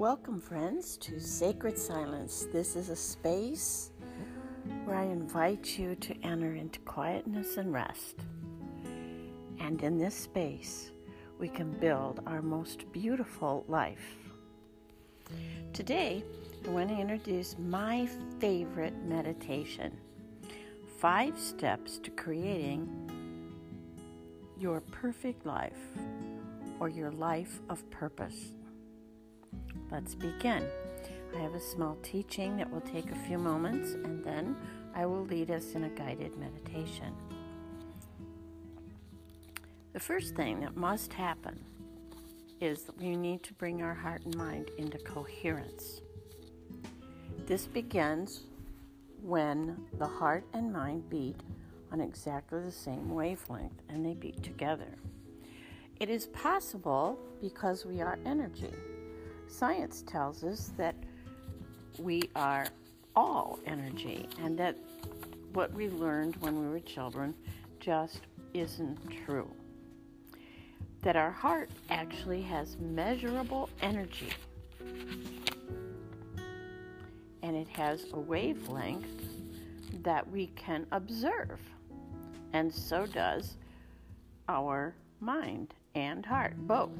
Welcome, friends, to Sacred Silence. This is a space where I invite you to enter into quietness and rest. And in this space, we can build our most beautiful life. Today, I want to introduce my favorite meditation five steps to creating your perfect life or your life of purpose. Let's begin. I have a small teaching that will take a few moments and then I will lead us in a guided meditation. The first thing that must happen is that we need to bring our heart and mind into coherence. This begins when the heart and mind beat on exactly the same wavelength and they beat together. It is possible because we are energy. Science tells us that we are all energy and that what we learned when we were children just isn't true. That our heart actually has measurable energy and it has a wavelength that we can observe, and so does our mind and heart. Both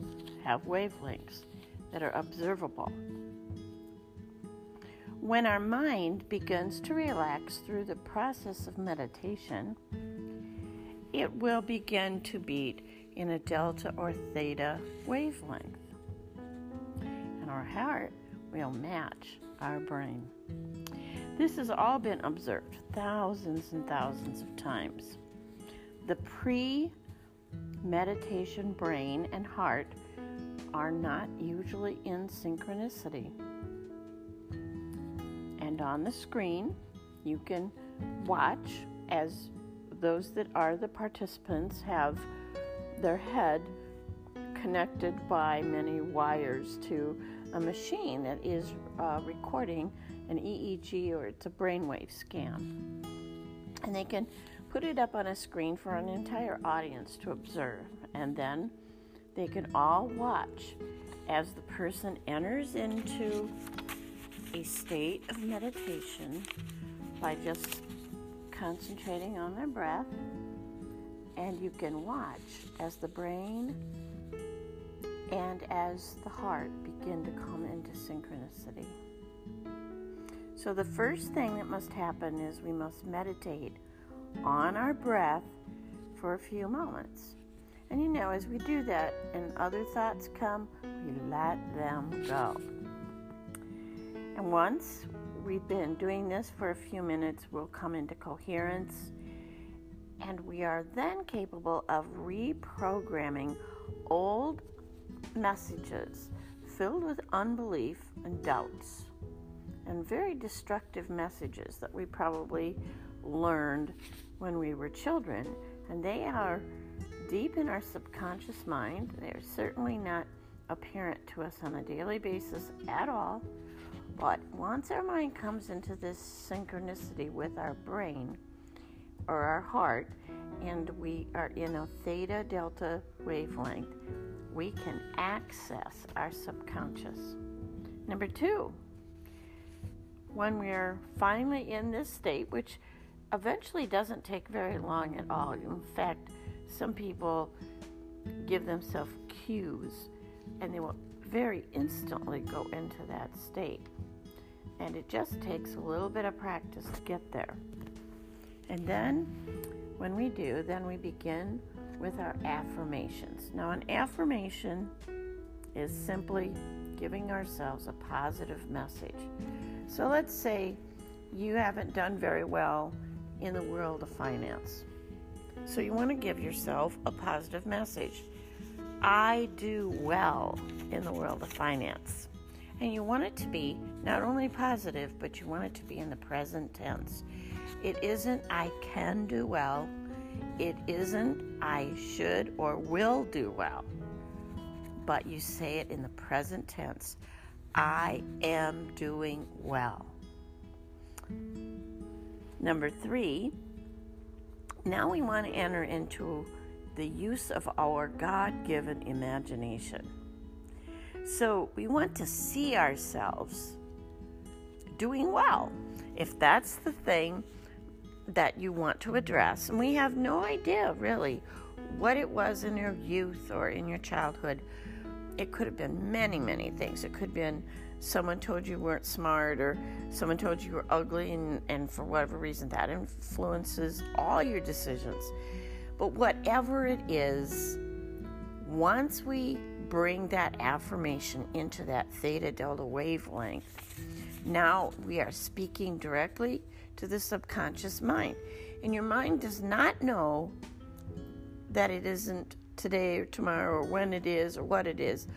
have wavelengths that are observable. When our mind begins to relax through the process of meditation, it will begin to beat in a delta or theta wavelength. And our heart will match our brain. This has all been observed thousands and thousands of times. The pre meditation brain and heart are not usually in synchronicity. And on the screen, you can watch as those that are the participants have their head connected by many wires to a machine that is uh, recording an EEG or it's a brainwave scan. And they can put it up on a screen for an entire audience to observe. And then they can all watch as the person enters into a state of meditation by just concentrating on their breath. And you can watch as the brain and as the heart begin to come into synchronicity. So, the first thing that must happen is we must meditate on our breath for a few moments. And you know, as we do that and other thoughts come, we let them go. And once we've been doing this for a few minutes, we'll come into coherence. And we are then capable of reprogramming old messages filled with unbelief and doubts and very destructive messages that we probably learned when we were children. And they are deep in our subconscious mind. They are certainly not apparent to us on a daily basis at all. But once our mind comes into this synchronicity with our brain or our heart, and we are in a theta delta wavelength, we can access our subconscious. Number two, when we are finally in this state, which eventually doesn't take very long at all, in fact, some people give themselves cues and they will very instantly go into that state. And it just takes a little bit of practice to get there. And then, when we do, then we begin with our affirmations. Now, an affirmation is simply giving ourselves a positive message. So, let's say you haven't done very well in the world of finance. So you want to give yourself a positive message. I do well in the world of finance. And you want it to be not only positive, but you want it to be in the present tense. It isn't I can do well. It isn't I should or will do well. But you say it in the present tense. I am doing well. Number three, now we want to enter into the use of our God given imagination. So we want to see ourselves doing well. If that's the thing that you want to address, and we have no idea really what it was in your youth or in your childhood, it could have been many, many things. It could have been someone told you weren't smart or someone told you were ugly, and, and for whatever reason, that influences all your decisions. But whatever it is, once we bring that affirmation into that theta delta wavelength, now we are speaking directly to the subconscious mind. And your mind does not know that it isn't today or tomorrow or when it is or what it is.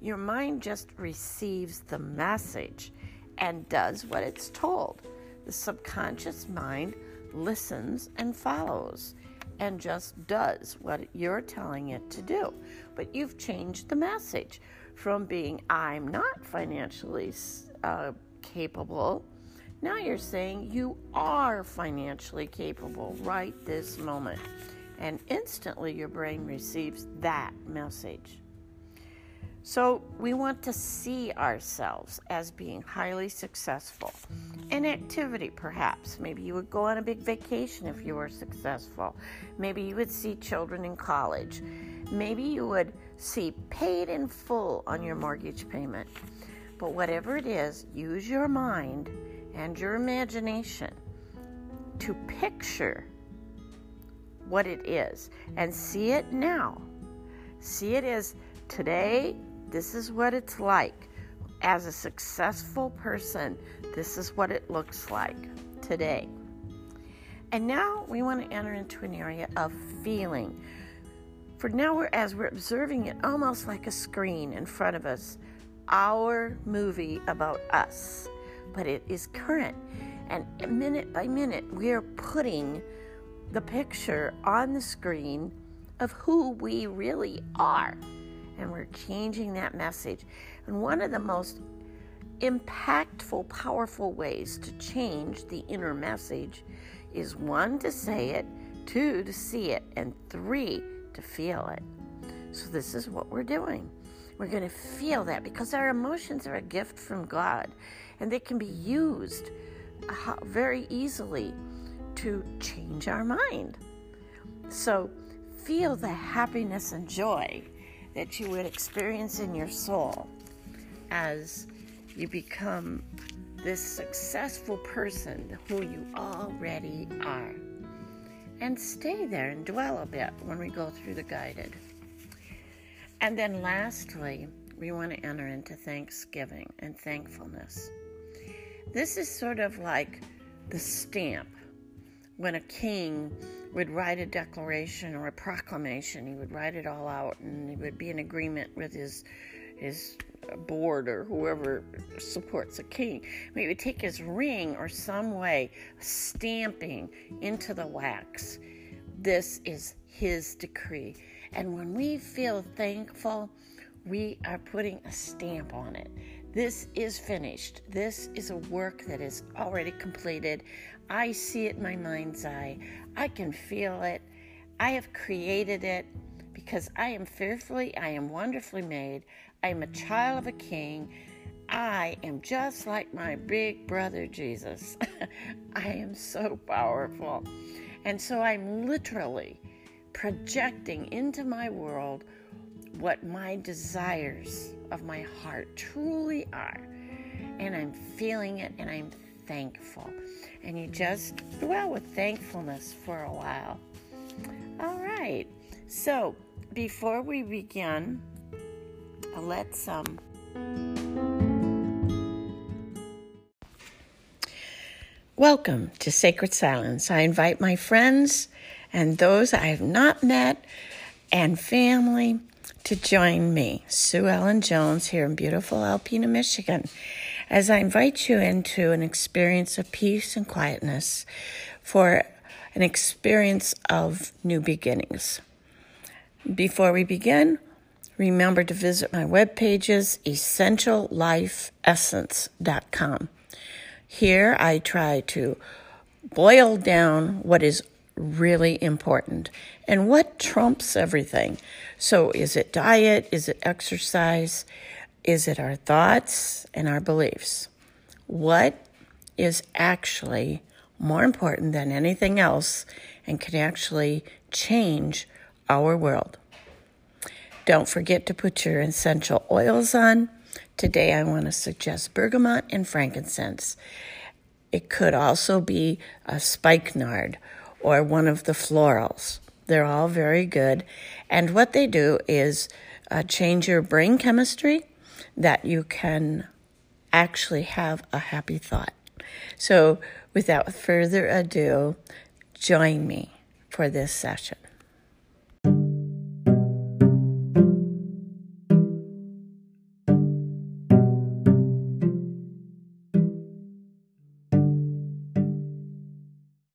Your mind just receives the message and does what it's told. The subconscious mind listens and follows and just does what you're telling it to do. But you've changed the message from being, I'm not financially uh, capable. Now you're saying you are financially capable right this moment. And instantly your brain receives that message. So we want to see ourselves as being highly successful. An activity, perhaps. Maybe you would go on a big vacation if you were successful. Maybe you would see children in college. Maybe you would see paid in full on your mortgage payment. But whatever it is, use your mind and your imagination to picture what it is and see it now. See it as today this is what it's like. As a successful person, this is what it looks like today. And now we want to enter into an area of feeling. For now, we're, as we're observing it almost like a screen in front of us, our movie about us, but it is current. And minute by minute, we are putting the picture on the screen of who we really are and we're changing that message. And one of the most impactful, powerful ways to change the inner message is one, to say it, two, to see it, and three, to feel it. So, this is what we're doing. We're going to feel that because our emotions are a gift from God and they can be used uh, very easily to change our mind. So, feel the happiness and joy that you would experience in your soul as you become this successful person who you already are. And stay there and dwell a bit when we go through the guided. And then lastly, we want to enter into thanksgiving and thankfulness. This is sort of like the stamp when a king would write a declaration or a proclamation, he would write it all out and he would be in agreement with his his board or whoever supports a king. He would take his ring or some way stamping into the wax. This is his decree. And when we feel thankful, we are putting a stamp on it. This is finished. This is a work that is already completed. I see it in my mind's eye. I can feel it. I have created it because I am fearfully, I am wonderfully made. I am a child of a king. I am just like my big brother Jesus. I am so powerful. And so I'm literally projecting into my world what my desires of my heart truly are. And I'm feeling it and I'm thankful. And you just dwell with thankfulness for a while. All right. So before we begin, let's um Welcome to Sacred Silence. I invite my friends and those I have not met and family to join me, Sue Ellen Jones, here in beautiful Alpena, Michigan, as I invite you into an experience of peace and quietness for an experience of new beginnings. Before we begin, remember to visit my web pages, essentiallifeessence.com. Here I try to boil down what is really important and what trumps everything. So, is it diet? Is it exercise? Is it our thoughts and our beliefs? What is actually more important than anything else and can actually change our world? Don't forget to put your essential oils on. Today, I want to suggest bergamot and frankincense. It could also be a spikenard or one of the florals. They're all very good. And what they do is uh, change your brain chemistry that you can actually have a happy thought. So, without further ado, join me for this session.